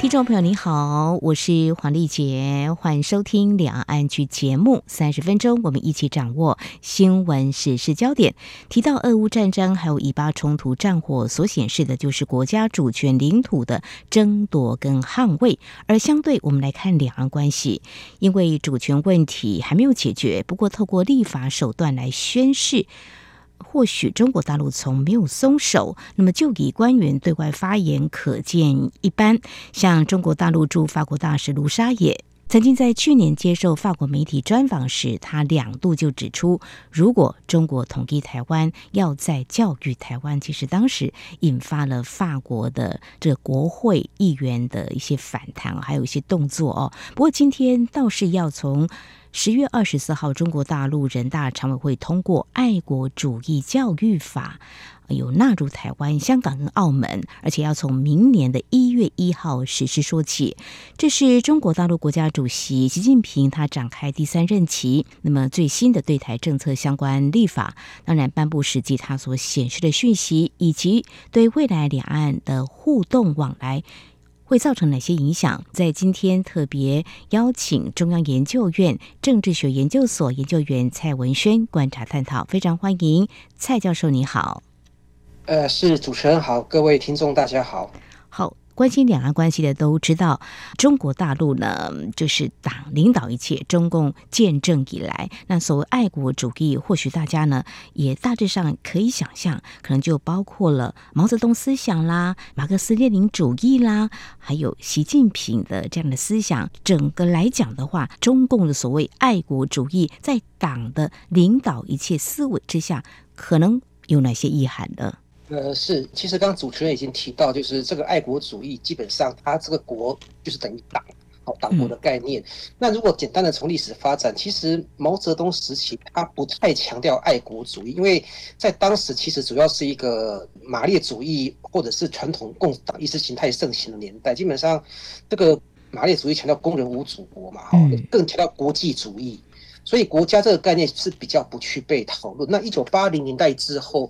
听众朋友，你好，我是黄丽杰，欢迎收听《两岸 ING》节目，三十分钟，我们一起掌握新闻时事焦点。提到俄乌战争，还有以巴冲突战火所显示的，就是国家主权领土的争夺跟捍卫。而相对，我们来看两岸关系，因为主权问题还没有解决，不过透过立法手段来宣示。或许中国大陆从没有松手，那么就以官员对外发言可见一斑。像中国大陆驻法国大使卢沙野曾经在去年接受法国媒体专访时，他两度就指出，如果中国统一台湾，要在教育台湾，其实当时引发了法国的这国会议员的一些反弹，还有一些动作哦。不过今天倒是要从。十月二十四号，中国大陆人大常委会通过《爱国主义教育法》，有纳入台湾、香港跟澳门，而且要从明年的一月一号实施说起。这是中国大陆国家主席习近平他展开第三任期，那么最新的对台政策相关立法，当然颁布实际他所显示的讯息，以及对未来两岸的互动往来。会造成哪些影响？在今天特别邀请中央研究院政治学研究所研究员蔡文轩观察探讨，非常欢迎蔡教授，你好。呃，是主持人好，各位听众大家好。关心两岸关系的都知道，中国大陆呢，就是党领导一切。中共建政以来，那所谓爱国主义，或许大家呢也大致上可以想象，可能就包括了毛泽东思想啦、马克思列宁主义啦，还有习近平的这样的思想。整个来讲的话，中共的所谓爱国主义，在党的领导一切思维之下，可能有哪些意涵呢？呃，是，其实刚刚主持人已经提到，就是这个爱国主义，基本上它这个国就是等于党，好，党国的概念。那如果简单的从历史发展，其实毛泽东时期他不太强调爱国主义，因为在当时其实主要是一个马列主义或者是传统共党意识形态盛行的年代，基本上这个马列主义强调工人无祖国嘛，哈，更强调国际主义，所以国家这个概念是比较不去被讨论。那一九八零年代之后，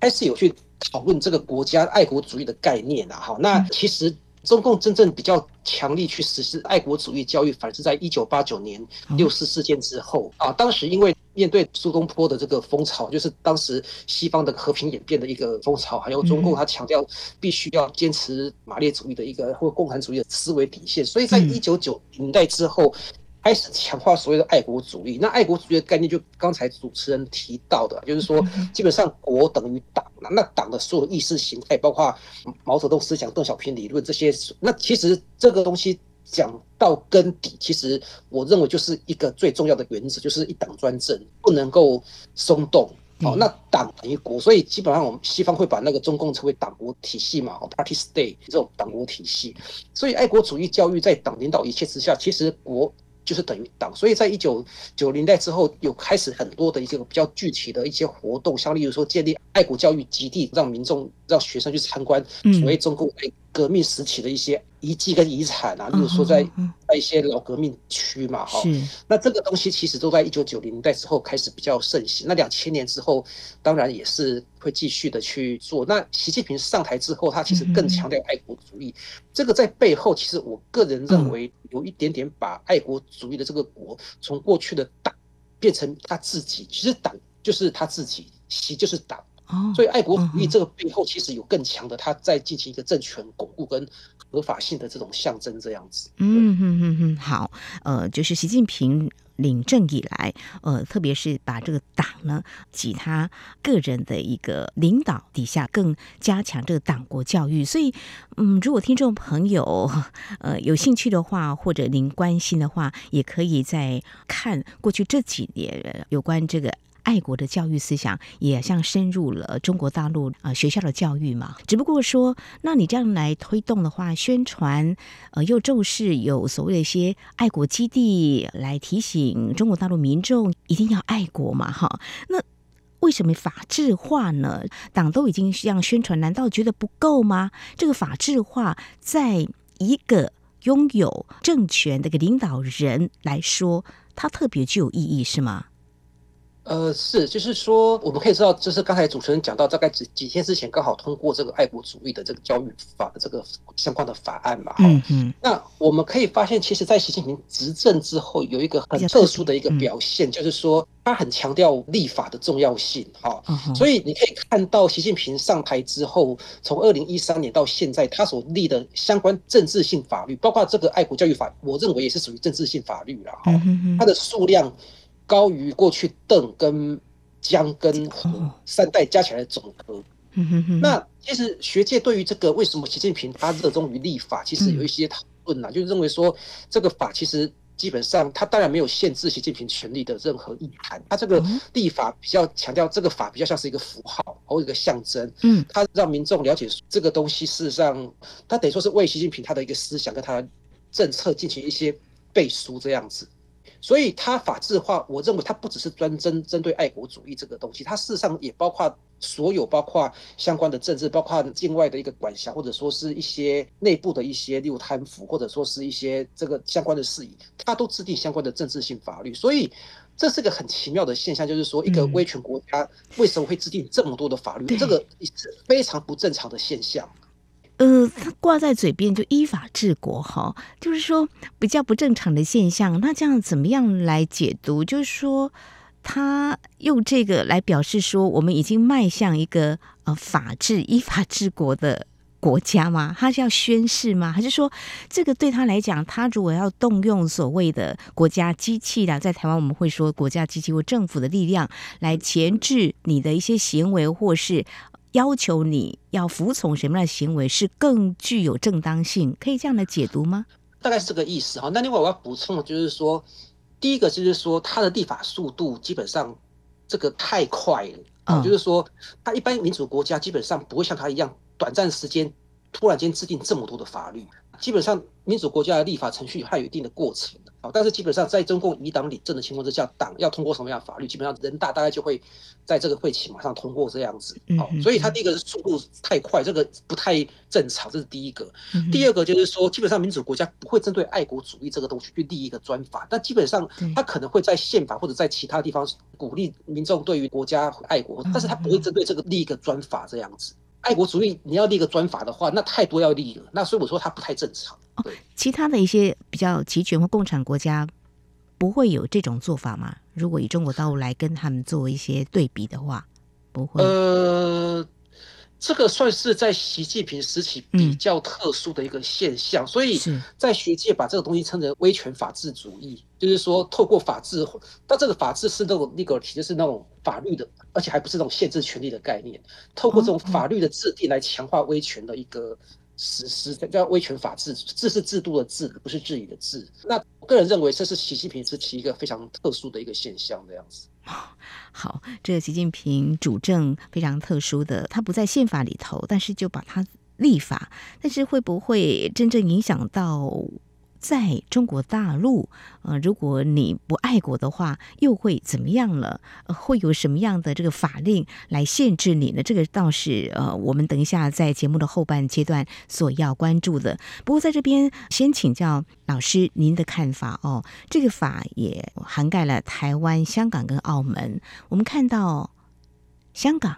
开始有去。讨论这个国家爱国主义的概念啊，哈，那其实中共真正比较强力去实施爱国主义教育，反而是在一九八九年六四事件之后啊。当时因为面对苏东坡的这个风潮，就是当时西方的和平演变的一个风潮，还有中共他强调必须要坚持马列主义的一个或共产主义的思维底线，所以在一九九零年代之后。开始强化所谓的爱国主义，那爱国主义的概念就刚才主持人提到的，就是说基本上国等于党，那党的所有意识形态，包括毛泽东思想、邓小平理论这些，那其实这个东西讲到根底，其实我认为就是一个最重要的原则，就是一党专政，不能够松动。哦，那党等于国，所以基本上我们西方会把那个中共称为党国体系嘛，Party State 这种党国体系，所以爱国主义教育在党领导一切之下，其实国。就是等于党，所以在一九九零代之后，有开始很多的一些比较具体的一些活动，像例如说建立爱国教育基地，让民众、让学生去参观所谓中共革命时期的一些遗迹跟遗产啊，例如说在在一些老革命区嘛，哈，那这个东西其实都在一九九零年代之后开始比较盛行。那两千年之后，当然也是会继续的去做。那习近平上台之后，他其实更强调爱国主义。这个在背后，其实我个人认为有一点点把爱国主义的这个国从过去的党变成他自己。其实党就是他自己，习就是党。所以爱国主义这个背后其实有更强的，他在进行一个政权巩固跟合法性的这种象征，这样子。嗯嗯嗯嗯，好，呃，就是习近平领政以来，呃，特别是把这个党呢，及他个人的一个领导底下，更加强这个党国教育。所以，嗯，如果听众朋友呃有兴趣的话，或者您关心的话，也可以再看过去这几年有关这个。爱国的教育思想也像深入了中国大陆啊、呃、学校的教育嘛，只不过说，那你这样来推动的话，宣传呃又重视有所谓的一些爱国基地来提醒中国大陆民众一定要爱国嘛，哈，那为什么法制化呢？党都已经这样宣传，难道觉得不够吗？这个法制化在一个拥有政权的一个领导人来说，它特别具有意义，是吗？呃，是，就是说，我们可以知道，就是刚才主持人讲到，大概几几天之前刚好通过这个爱国主义的这个教育法的这个相关的法案嘛。嗯嗯。那我们可以发现，其实，在习近平执政之后，有一个很特殊的一个表现，就是说，他很强调立法的重要性。哈，所以你可以看到，习近平上台之后，从二零一三年到现在，他所立的相关政治性法律，包括这个爱国教育法，我认为也是属于政治性法律了。哈，它的数量。高于过去邓跟江跟胡三代加起来的总和。那其实学界对于这个为什么习近平他热衷于立法，其实有一些讨论呐，就是认为说这个法其实基本上他当然没有限制习近平权力的任何意涵，他这个立法比较强调这个法比较像是一个符号或一个象征，嗯，他让民众了解这个东西事实上他等于说是为习近平他的一个思想跟他的政策进行一些背书这样子。所以它法制化，我认为它不只是专针针对爱国主义这个东西，它事实上也包括所有包括相关的政治，包括境外的一个管辖，或者说是一些内部的一些例如贪腐，或者说是一些这个相关的事宜，它都制定相关的政治性法律。所以这是个很奇妙的现象，就是说一个威权国家为什么会制定这么多的法律，这个是非常不正常的现象。呃，他挂在嘴边就依法治国哈，就是说比较不正常的现象。那这样怎么样来解读？就是说他用这个来表示说，我们已经迈向一个呃法治、依法治国的国家吗？他是要宣誓吗？还是说这个对他来讲，他如果要动用所谓的国家机器啦，在台湾我们会说国家机器或政府的力量来钳制你的一些行为，或是？要求你要服从什么样的行为是更具有正当性？可以这样的解读吗？大概是这个意思哈。那另外我要补充的就是说，第一个就是说，它的立法速度基本上这个太快了啊，就是说，它一般民主国家基本上不会像它一样短暂时间突然间制定这么多的法律，基本上民主国家的立法程序还有一定的过程。好，但是基本上在中共以党领政的情况之下，党要通过什么样的法律，基本上人大大概就会在这个会期马上通过这样子。好，所以他第一个是速度太快，这个不太正常，这是第一个。第二个就是说，基本上民主国家不会针对爱国主义这个东西去立一个专法，但基本上他可能会在宪法或者在其他地方鼓励民众对于国家爱国，但是他不会针对这个立一个专法这样子。爱国主义你要立一个专法的话，那太多要立了，那所以我说它不太正常。哦，其他的一些比较集权或共产国家不会有这种做法吗？如果以中国大陆来跟他们做一些对比的话，不会。呃，这个算是在习近平时期比较特殊的一个现象，嗯、所以在学界把这个东西称为威权法治主义，就是说透过法治，但这个法治是那种 legal，就是那种法律的，而且还不是那种限制权利的概念，透过这种法律的制定来强化威权的一个。实施叫威权法治，这是制度的制，不是治理的治。那我个人认为，这是习近平时期一个非常特殊的一个现象，这样子。好，这个习近平主政非常特殊的，他不在宪法里头，但是就把它立法，但是会不会真正影响到？在中国大陆，呃，如果你不爱国的话，又会怎么样了？会有什么样的这个法令来限制你呢？这个倒是呃，我们等一下在节目的后半阶段所要关注的。不过在这边先请教老师您的看法哦。这个法也涵盖了台湾、香港跟澳门。我们看到香港。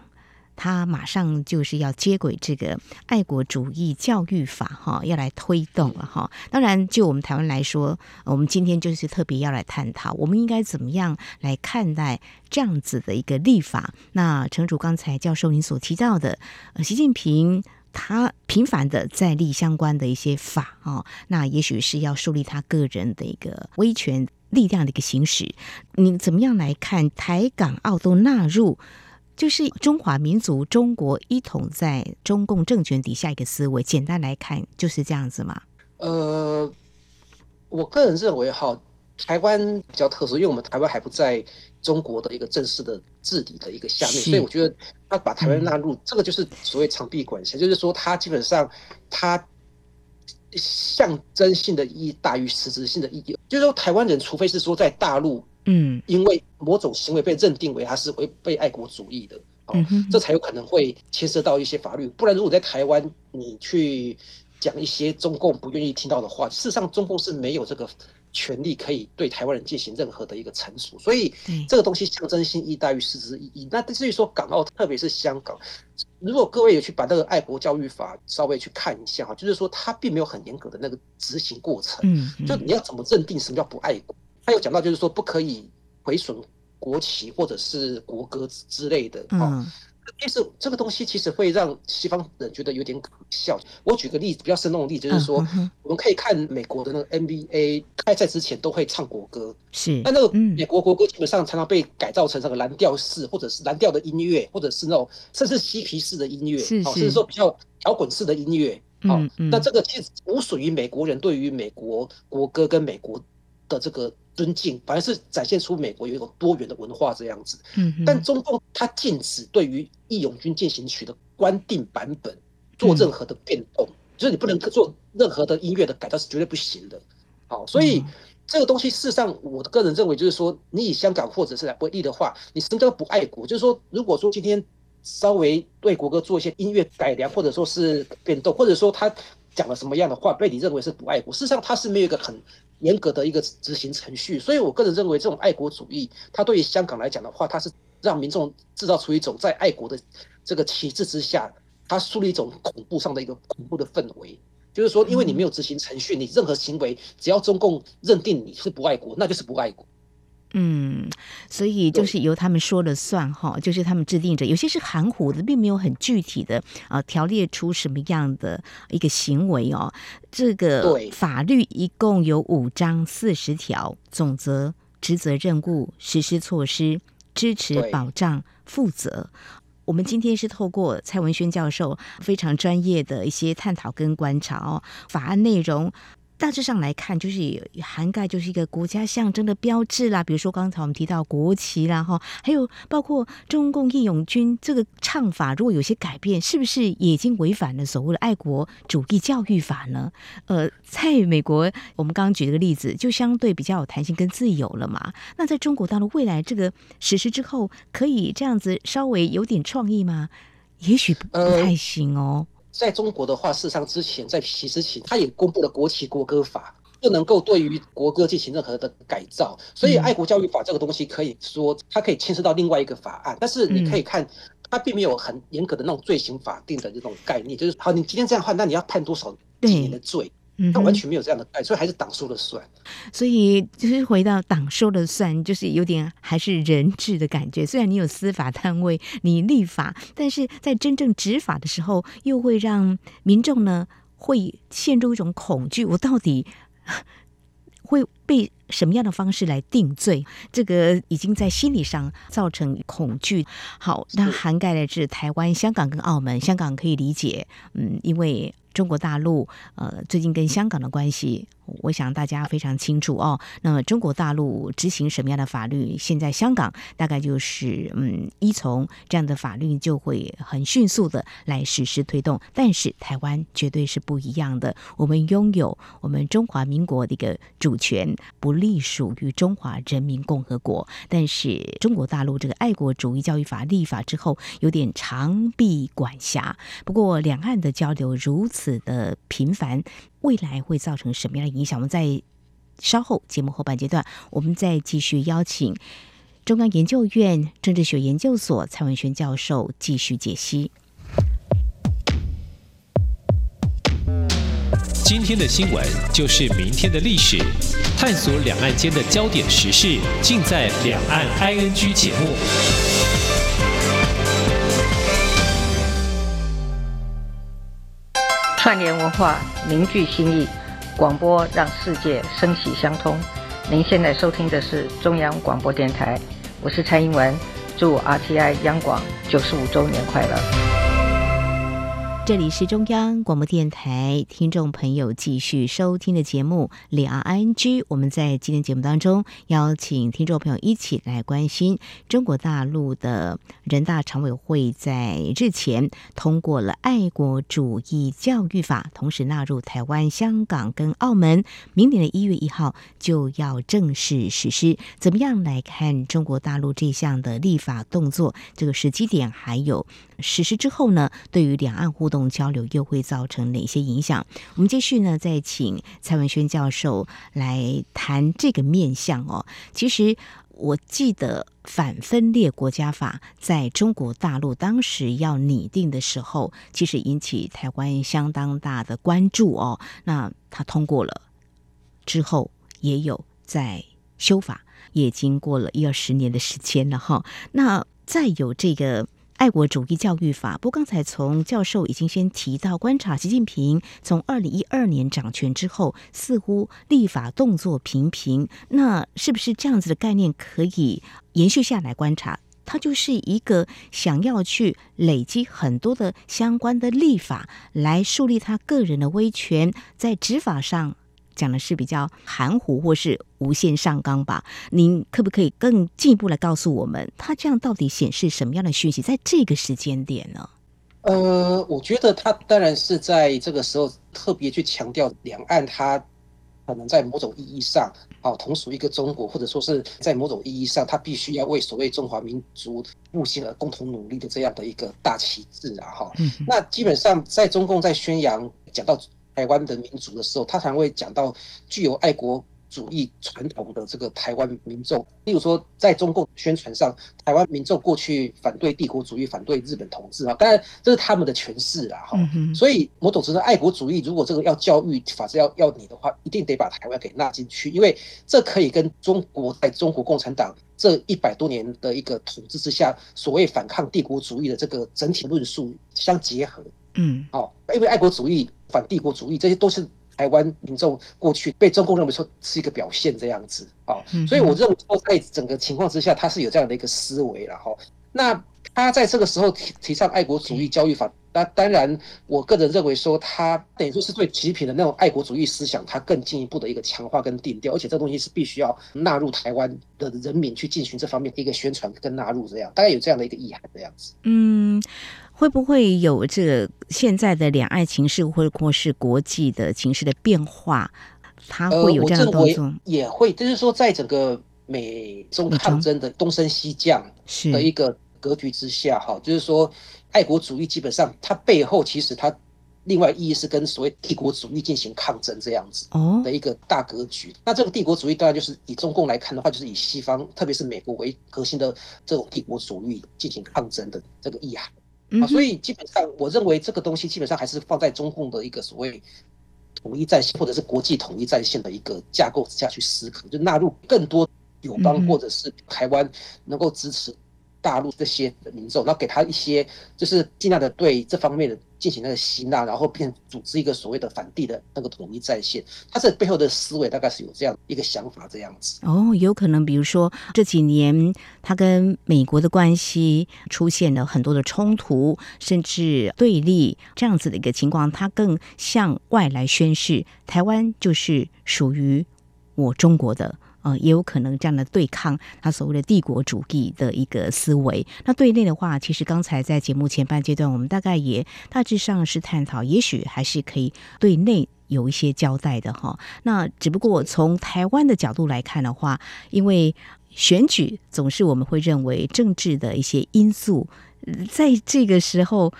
他马上就是要接轨这个爱国主义教育法，哈，要来推动了，哈。当然，就我们台湾来说，我们今天就是特别要来探讨，我们应该怎么样来看待这样子的一个立法。那城主刚才教授您所提到的，习近平他频繁的在立相关的一些法，哦，那也许是要树立他个人的一个威权力量的一个行使。你怎么样来看台港澳都纳入？就是中华民族、中国一统在中共政权底下一个思维，简单来看就是这样子吗？呃，我个人认为哈，台湾比较特殊，因为我们台湾还不在中国的一个正式的治理的一个下面，所以我觉得他把台湾纳入，嗯、这个就是所谓长臂管辖，就是说他基本上他象征性的意义大于实质性的意义，就是说台湾人除非是说在大陆。嗯，因为某种行为被认定为他是违背爱国主义的，哦，这才有可能会牵涉到一些法律。不然，如果在台湾，你去讲一些中共不愿意听到的话。事实上，中共是没有这个权利可以对台湾人进行任何的一个惩处，所以这个东西象征性意大于实质意义。那至于说港澳，特别是香港，如果各位有去把那个爱国教育法稍微去看一下哈，就是说它并没有很严格的那个执行过程。嗯，就你要怎么认定什么叫不爱国？他有讲到就是说不可以毁损国旗或者是国歌之类的啊。其实这个东西其实会让西方人觉得有点可笑。我举个例子，比较生动的例子就是说，我们可以看美国的那个 NBA 开赛之前都会唱国歌，是。但那个美国国歌基本上常常被改造成那个蓝调式，或者是蓝调的音乐，或者是那种甚至嬉皮式的音乐，是，甚至说比较摇滚式的音乐。好，那这个其实无属于美国人对于美国国歌跟美国的这个。尊敬，反而是展现出美国有一种多元的文化这样子。嗯，但中共它禁止对于《义勇军进行曲》的官定版本做任何的变动，嗯、就是你不能做任何的音乐的改造是绝对不行的。好，所以这个东西事实上，我个人认为就是说，你以香港或者是来为例的话，你什么叫不爱国？就是说，如果说今天稍微对国歌做一些音乐改良，或者说是变动，或者说他讲了什么样的话被你认为是不爱国，事实上他是没有一个很。严格的一个执行程序，所以我个人认为，这种爱国主义，它对于香港来讲的话，它是让民众制造出一种在爱国的这个旗帜之下，它树立一种恐怖上的一个恐怖的氛围。就是说，因为你没有执行程序，你任何行为，只要中共认定你是不爱国，那就是不爱国。嗯，所以就是由他们说了算哈，就是他们制定者，有些是含糊的，并没有很具体的啊条列出什么样的一个行为哦。这个法律一共有五章四十条，总则、职责、任务、实施措施、支持、保障、负责。我们今天是透过蔡文轩教授非常专业的一些探讨跟观察哦，法案内容。大致上来看，就是涵盖就是一个国家象征的标志啦，比如说刚才我们提到国旗啦，哈，还有包括中共义勇军这个唱法，如果有些改变，是不是也已经违反了所谓的爱国主义教育法呢？呃，在美国，我们刚刚举这个例子，就相对比较有弹性跟自由了嘛。那在中国到了未来这个实施之后，可以这样子稍微有点创意吗？也许不太行哦。在中国的话，事实上之前在习之前，他也公布了国旗国歌法，不能够对于国歌进行任何的改造。所以，爱国教育法这个东西可以说，它可以牵涉到另外一个法案。但是你可以看，它并没有很严格的那种罪行法定的这种概念，就是好，你今天这样换，那你要判多少几年的罪？他完全没有这样的概，所以还是党说了算。所以就是回到党说了算，就是有点还是人治的感觉。虽然你有司法单位，你立法，但是在真正执法的时候，又会让民众呢会陷入一种恐惧：我到底会被什么样的方式来定罪？这个已经在心理上造成恐惧。好，那涵盖的是台湾、香港跟澳门。香港可以理解，嗯，因为。中国大陆呃，最近跟香港的关系。我想大家非常清楚哦。那么中国大陆执行什么样的法律，现在香港大概就是嗯依从这样的法律，就会很迅速的来实施推动。但是台湾绝对是不一样的，我们拥有我们中华民国的一个主权，不隶属于中华人民共和国。但是中国大陆这个爱国主义教育法立法之后，有点长臂管辖。不过两岸的交流如此的频繁。未来会造成什么样的影响？我们在稍后节目后半阶段，我们再继续邀请中央研究院政治学研究所蔡文轩教授继续解析。今天的新闻就是明天的历史，探索两岸间的焦点时事，尽在《两岸 ING》节目。串联文化，凝聚心意，广播让世界声息相通。您现在收听的是中央广播电台，我是蔡英文，祝 RTI 央广九十五周年快乐。这里是中央广播电台，听众朋友继续收听的节目《两岸 ING》。我们在今天节目当中邀请听众朋友一起来关心中国大陆的人大常委会在日前通过了《爱国主义教育法》，同时纳入台湾、香港跟澳门，明年的一月一号就要正式实施。怎么样来看中国大陆这项的立法动作？这个时机点还有实施之后呢？对于两岸互动交流又会造成哪些影响？我们继续呢，再请蔡文轩教授来谈这个面向哦。其实我记得反分裂国家法在中国大陆当时要拟定的时候，其实引起台湾相当大的关注哦。那他通过了之后，也有在修法，也经过了一二十年的时间了哈。那再有这个。爱国主义教育法，不过刚才从教授已经先提到，观察习近平从二零一二年掌权之后，似乎立法动作频频。那是不是这样子的概念可以延续下来观察？他就是一个想要去累积很多的相关的立法，来树立他个人的威权，在执法上。讲的是比较含糊或是无限上纲吧？您可不可以更进一步来告诉我们，它这样到底显示什么样的讯息？在这个时间点呢？呃，我觉得他当然是在这个时候特别去强调两岸，它可能在某种意义上啊同属一个中国，或者说是在某种意义上，它必须要为所谓中华民族复兴而共同努力的这样的一个大旗帜啊！哈，那基本上在中共在宣扬讲到。台湾的民族的时候，他才会讲到具有爱国主义传统的这个台湾民众，例如说，在中共宣传上，台湾民众过去反对帝国主义、反对日本统治啊，当然这是他们的诠释啦，哈。所以某种程度爱国主义，如果这个要教育法治要要你的话，一定得把台湾给纳进去，因为这可以跟中国在中国共产党这一百多年的一个统治之下，所谓反抗帝国主义的这个整体论述相结合。嗯，好，因为爱国主义。反帝国主义，这些都是台湾民众过去被中共认为说是一个表现这样子啊，所以我认为说在整个情况之下，他是有这样的一个思维了哈。那他在这个时候提提倡爱国主义教育法，那当然我个人认为说他等于说是对习近平的那种爱国主义思想，他更进一步的一个强化跟定调，而且这东西是必须要纳入台湾的人民去进行这方面的一个宣传跟纳入这样，大概有这样的一个意涵这样子。嗯。会不会有这个现在的两岸情势，或者或是国际的情势的变化？它会有这样的动作？也会，就是说，在整个美中抗争的东升西降的一个格局之下，哈，就是说，爱国主义基本上它背后其实它另外意义是跟所谓帝国主义进行抗争这样子的一个大格局。那这个帝国主义当然就是以中共来看的话，就是以西方，特别是美国为核心的这种帝国主义进行抗争的这个意涵。啊，所以基本上，我认为这个东西基本上还是放在中共的一个所谓统一战线，或者是国际统一战线的一个架构之下去思考，就纳入更多友邦或者是台湾能够支持大陆这些民众，然后给他一些就是尽量的对这方面的。进行那个吸纳，然后变组织一个所谓的反帝的那个统一战线，他这背后的思维大概是有这样一个想法，这样子。哦，有可能，比如说这几年他跟美国的关系出现了很多的冲突，甚至对立这样子的一个情况，他更向外来宣示台湾就是属于我中国的。呃，也有可能这样的对抗他所谓的帝国主义的一个思维。那对内的话，其实刚才在节目前半阶段，我们大概也大致上是探讨，也许还是可以对内有一些交代的哈。那只不过从台湾的角度来看的话，因为选举总是我们会认为政治的一些因素，在这个时候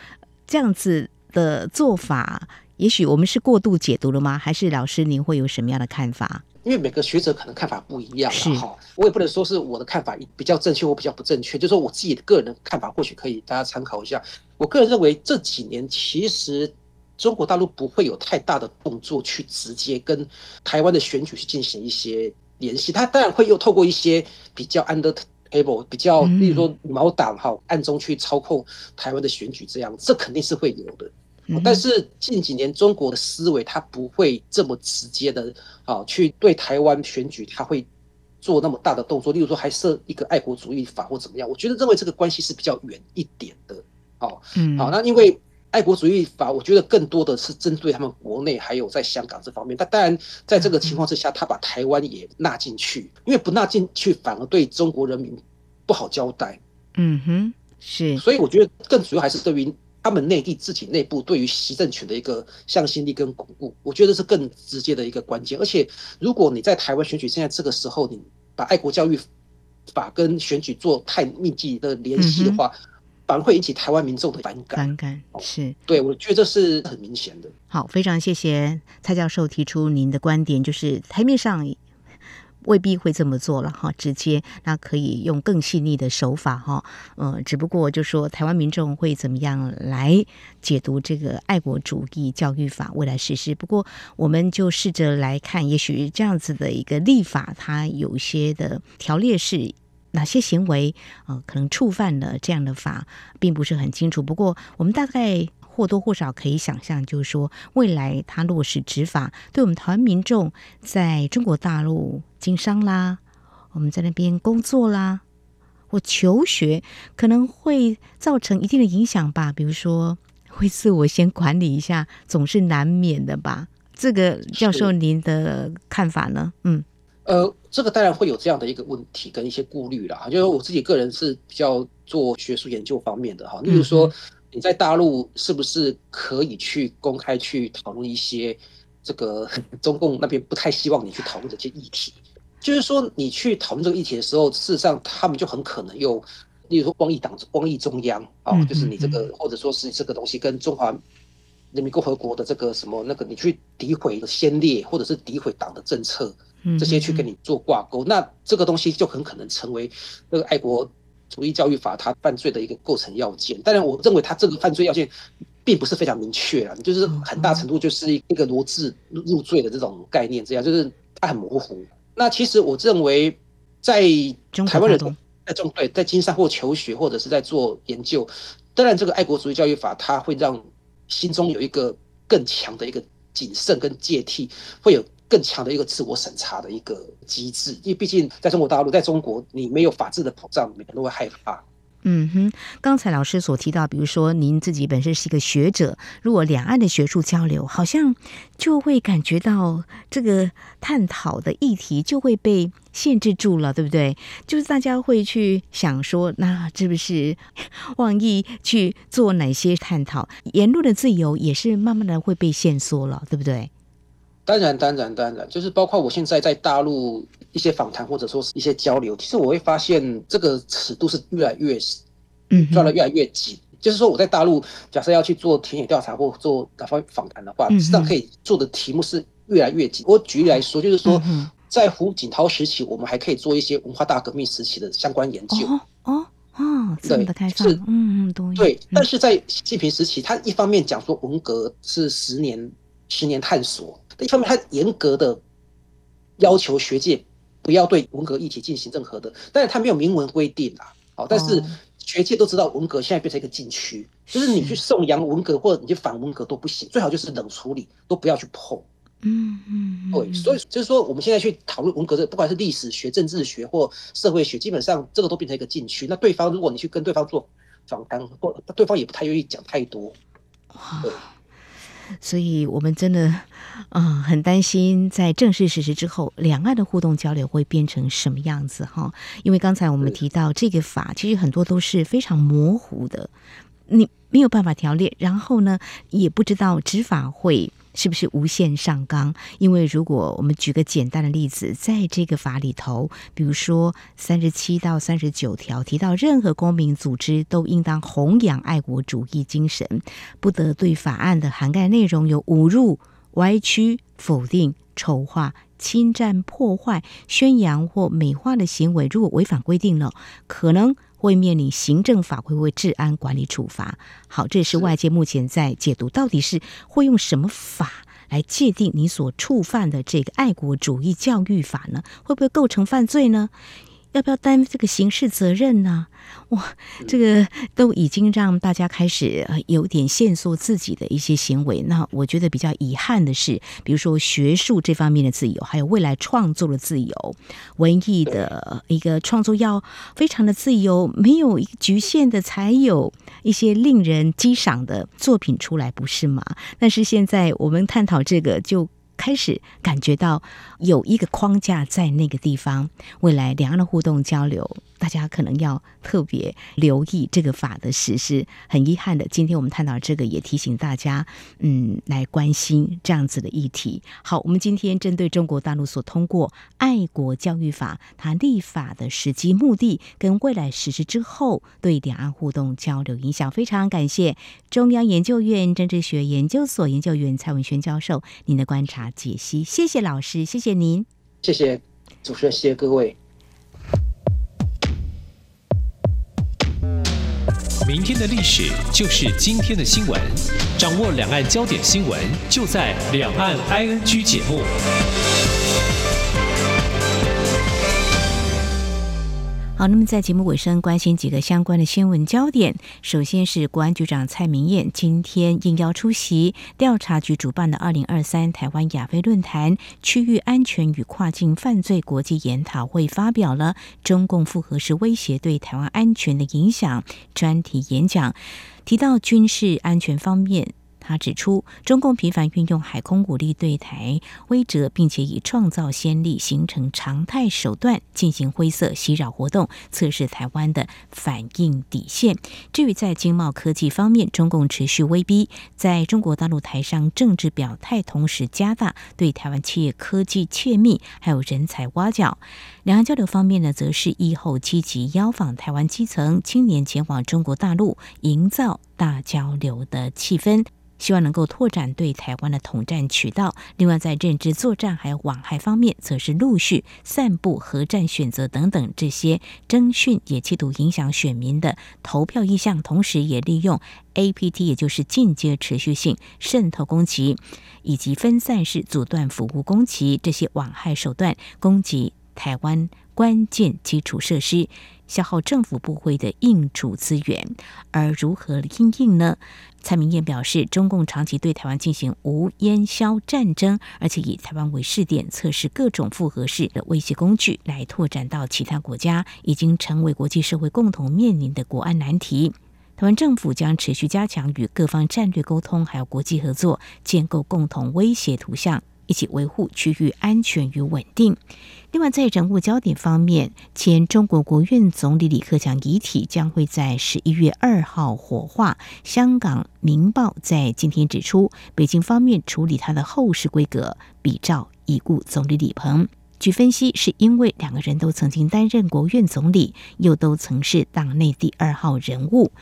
这样子的做法，也许我们是过度解读了吗？还是老师您会有什么样的看法？因为每个学者可能看法不一样，哈，我也不能说是我的看法比较正确或比较不正确，就是说我自己的个人的看法，或许可以大家参考一下。我个人认为这几年其实中国大陆不会有太大的动作去直接跟台湾的选举去进行一些联系，他当然会又透过一些比较 under table，比较，例如说羽毛党哈，暗中去操控台湾的选举这样，这肯定是会有的。但是近几年中国的思维，他不会这么直接的啊，去对台湾选举，他会做那么大的动作。例如说，还设一个爱国主义法或怎么样？我觉得认为这个关系是比较远一点的。哦，嗯，好，那因为爱国主义法，我觉得更多的是针对他们国内还有在香港这方面。但当然，在这个情况之下，他把台湾也纳进去，因为不纳进去反而对中国人民不好交代。嗯哼，是。所以我觉得更主要还是对于。他们内地自己内部对于习政权的一个向心力跟巩固，我觉得是更直接的一个关键。而且，如果你在台湾选举现在这个时候，你把爱国教育法跟选举做太密集的联系的话，反而会引起台湾民众的反感。反感是，对，我觉得这是很明显的。好，非常谢谢蔡教授提出您的观点，就是台面上。未必会这么做了哈，直接那可以用更细腻的手法哈，呃，只不过就说台湾民众会怎么样来解读这个爱国主义教育法未来实施。不过我们就试着来看，也许这样子的一个立法，它有些的条列是哪些行为，呃，可能触犯了这样的法，并不是很清楚。不过我们大概。或多或少可以想象，就是说，未来他落实执法，对我们台湾民众在中国大陆经商啦，我们在那边工作啦，或求学，可能会造成一定的影响吧。比如说，会自我先管理一下，总是难免的吧。这个教授，您的看法呢？嗯，呃，这个当然会有这样的一个问题跟一些顾虑啦。就是我自己个人是比较做学术研究方面的哈，例如说。嗯你在大陆是不是可以去公开去讨论一些这个 中共那边不太希望你去讨论的一些议题？就是说，你去讨论这个议题的时候，事实上他们就很可能又，例如说光义党、光义中央啊，就是你这个或者说是这个东西跟中华人民共和国的这个什么那个，你去诋毁先烈或者是诋毁党的政策，这些去跟你做挂钩，那这个东西就很可能成为那个爱国。主义教育法，它犯罪的一个构成要件，当然，我认为它这个犯罪要件并不是非常明确啊，就是很大程度就是一个罗织入罪的这种概念，这样就是它很模糊。那其实我认为，在台湾人在中对在经商或求学或者是在做研究，当然这个爱国主义教育法，它会让心中有一个更强的一个谨慎跟芥蒂，会有。更强的一个自我审查的一个机制，因为毕竟在中国大陆，在中国你没有法治的保障，每个人都会害怕。嗯哼，刚才老师所提到，比如说您自己本身是一个学者，如果两岸的学术交流，好像就会感觉到这个探讨的议题就会被限制住了，对不对？就是大家会去想说，那是不是妄议去做哪些探讨？言论的自由也是慢慢的会被限缩了，对不对？当然，当然，当然，就是包括我现在在大陆一些访谈或者说是一些交流，其实我会发现这个尺度是越来越，嗯，抓得越来越紧。就是说我在大陆，假设要去做田野调查或做哪方访谈的话，实际上可以做的题目是越来越紧。我举例来说，就是说在胡锦涛时期，我们还可以做一些文化大革命时期的相关研究。哦哦哦，这么的开放，是嗯嗯，对。对，但是在习近平时期，他一方面讲说文革是十年十年探索。一方面，他严格的要求学界不要对文革议题进行任何的，但是他没有明文规定啊。好，但是学界都知道文革现在变成一个禁区，就是你去颂扬文革或者你去反文革都不行，最好就是冷处理，都不要去碰。嗯嗯，对，所以就是说，我们现在去讨论文革的，不管是历史学、政治学或社会学，基本上这个都变成一个禁区。那对方，如果你去跟对方做访谈，或对方也不太愿意讲太多。对。所以，我们真的，嗯、呃，很担心在正式实施之后，两岸的互动交流会变成什么样子哈？因为刚才我们提到这个法，其实很多都是非常模糊的，你没有办法条列，然后呢，也不知道执法会。是不是无限上纲？因为如果我们举个简单的例子，在这个法里头，比如说三十七到三十九条提到，任何公民组织都应当弘扬爱国主义精神，不得对法案的涵盖内容有侮辱、歪曲、否定、丑化、侵占、破坏、宣扬或美化的行为。如果违反规定了，可能。会面临行政法规或治安管理处罚。好，这是外界目前在解读，到底是会用什么法来界定你所触犯的这个爱国主义教育法呢？会不会构成犯罪呢？要不要担这个刑事责任呢？哇，这个都已经让大家开始有点限缩自己的一些行为。那我觉得比较遗憾的是，比如说学术这方面的自由，还有未来创作的自由，文艺的一个创作要非常的自由，没有一局限的，才有一些令人激赏的作品出来，不是吗？但是现在我们探讨这个就。开始感觉到有一个框架在那个地方，未来两岸的互动交流大家可能要特别留意这个法的实施。很遗憾的，今天我们探讨这个，也提醒大家，嗯，来关心这样子的议题。好，我们今天针对中国大陆所通过《爱国教育法》，它立法的时机、目的跟未来实施之后对两岸互动交流影响，非常感谢中央研究院政治学研究所研究员蔡文轩教授您的观察解析。谢谢老师，谢谢您，谢谢主持人，谢谢各位。明天的历史就是今天的新闻，掌握两岸焦点新闻就在《两岸 ING》节目。好，那么在节目尾声，关心几个相关的新闻焦点。首先是国安局长蔡明彦今天应邀出席调查局主办的二零二三台湾亚非论坛区域安全与跨境犯罪国际研讨会，发表了中共复合式威胁对台湾安全的影响专题演讲，提到军事安全方面。他指出，中共频繁运用海空武力对台威慑，并且以创造先例、形成常态手段进行灰色袭扰活动，测试台湾的反应底线。至于在经贸科技方面，中共持续威逼在中国大陆台商政治表态，同时加大对台湾企业科技窃密还有人才挖角。两岸交流方面呢，则是疫后积极邀访台湾基层青年前往中国大陆，营造大交流的气氛。希望能够拓展对台湾的统战渠道。另外，在认知作战还有网害方面，则是陆续散布核战选择等等这些征讯，也企图影响选民的投票意向。同时，也利用 APT，也就是间接持续性渗透攻击，以及分散式阻断服务攻击这些网害手段，攻击台湾关键基础设施。消耗政府部会的应主资源，而如何应应呢？蔡明彦表示，中共长期对台湾进行无烟硝战争，而且以台湾为试点，测试各种复合式的威胁工具，来拓展到其他国家，已经成为国际社会共同面临的国安难题。台湾政府将持续加强与各方战略沟通，还有国际合作，建构共同威胁图像。一起维护区域安全与稳定。另外，在人物焦点方面，前中国国务院总理李克强遗体将会在十一月二号火化。香港《明报》在今天指出，北京方面处理他的后事规格比照已故总理李鹏。据分析，是因为两个人都曾经担任国务院总理，又都曾是党内第二号人物。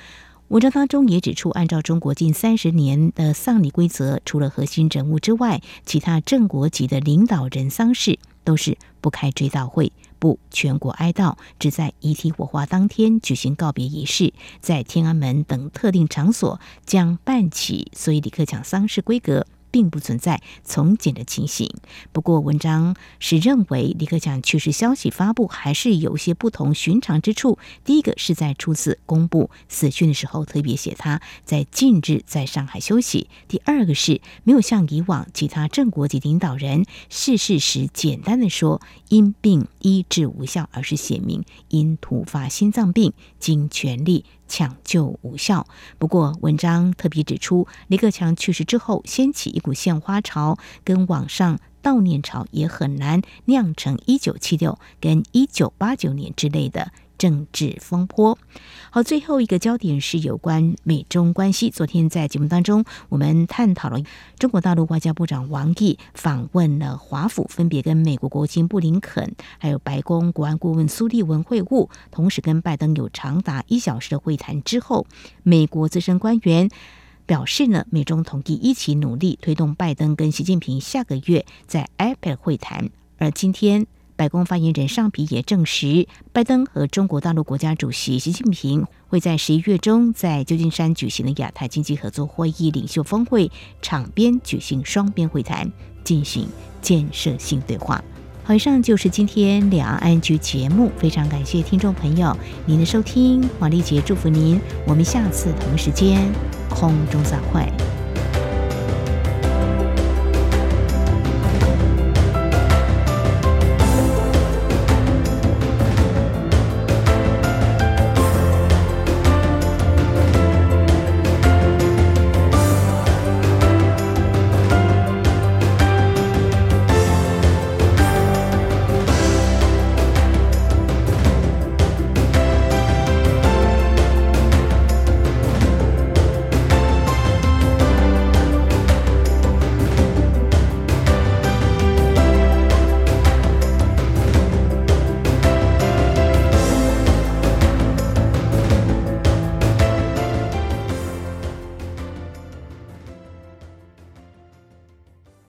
文章当中也指出，按照中国近三十年的丧礼规则，除了核心人物之外，其他正国级的领导人丧事都是不开追悼会、不全国哀悼，只在遗体火化当天举行告别仪式，在天安门等特定场所将办起。所以，李克强丧事规格。并不存在从简的情形。不过，文章是认为李克强去世消息发布还是有些不同寻常之处。第一个是在初次公布死讯的时候，特别写他在近日在上海休息；第二个是没有像以往其他正国级领导人逝世时简单的说因病医治无效，而是写明因突发心脏病经全力。抢救无效。不过，文章特别指出，李克强去世之后，掀起一股献花潮，跟网上悼念潮，也很难酿成一九七六跟一九八九年之类的。政治风波。好，最后一个焦点是有关美中关系。昨天在节目当中，我们探讨了中国大陆外交部长王毅访问了华府，分别跟美国国务卿布林肯，还有白宫国安顾问苏利文会晤，同时跟拜登有长达一小时的会谈之后，美国资深官员表示呢，美中同意一起努力推动拜登跟习近平下个月在 APEC 会谈。而今天。白宫发言人尚皮也证实，拜登和中国大陆国家主席习近平会在十一月中在旧金山举行的亚太经济合作会议领袖峰会场边举行双边会谈，进行建设性对话。好，以上就是今天两岸 ING 节目，非常感谢听众朋友您的收听，王丽杰祝福您，我们下次同一时间空中再会。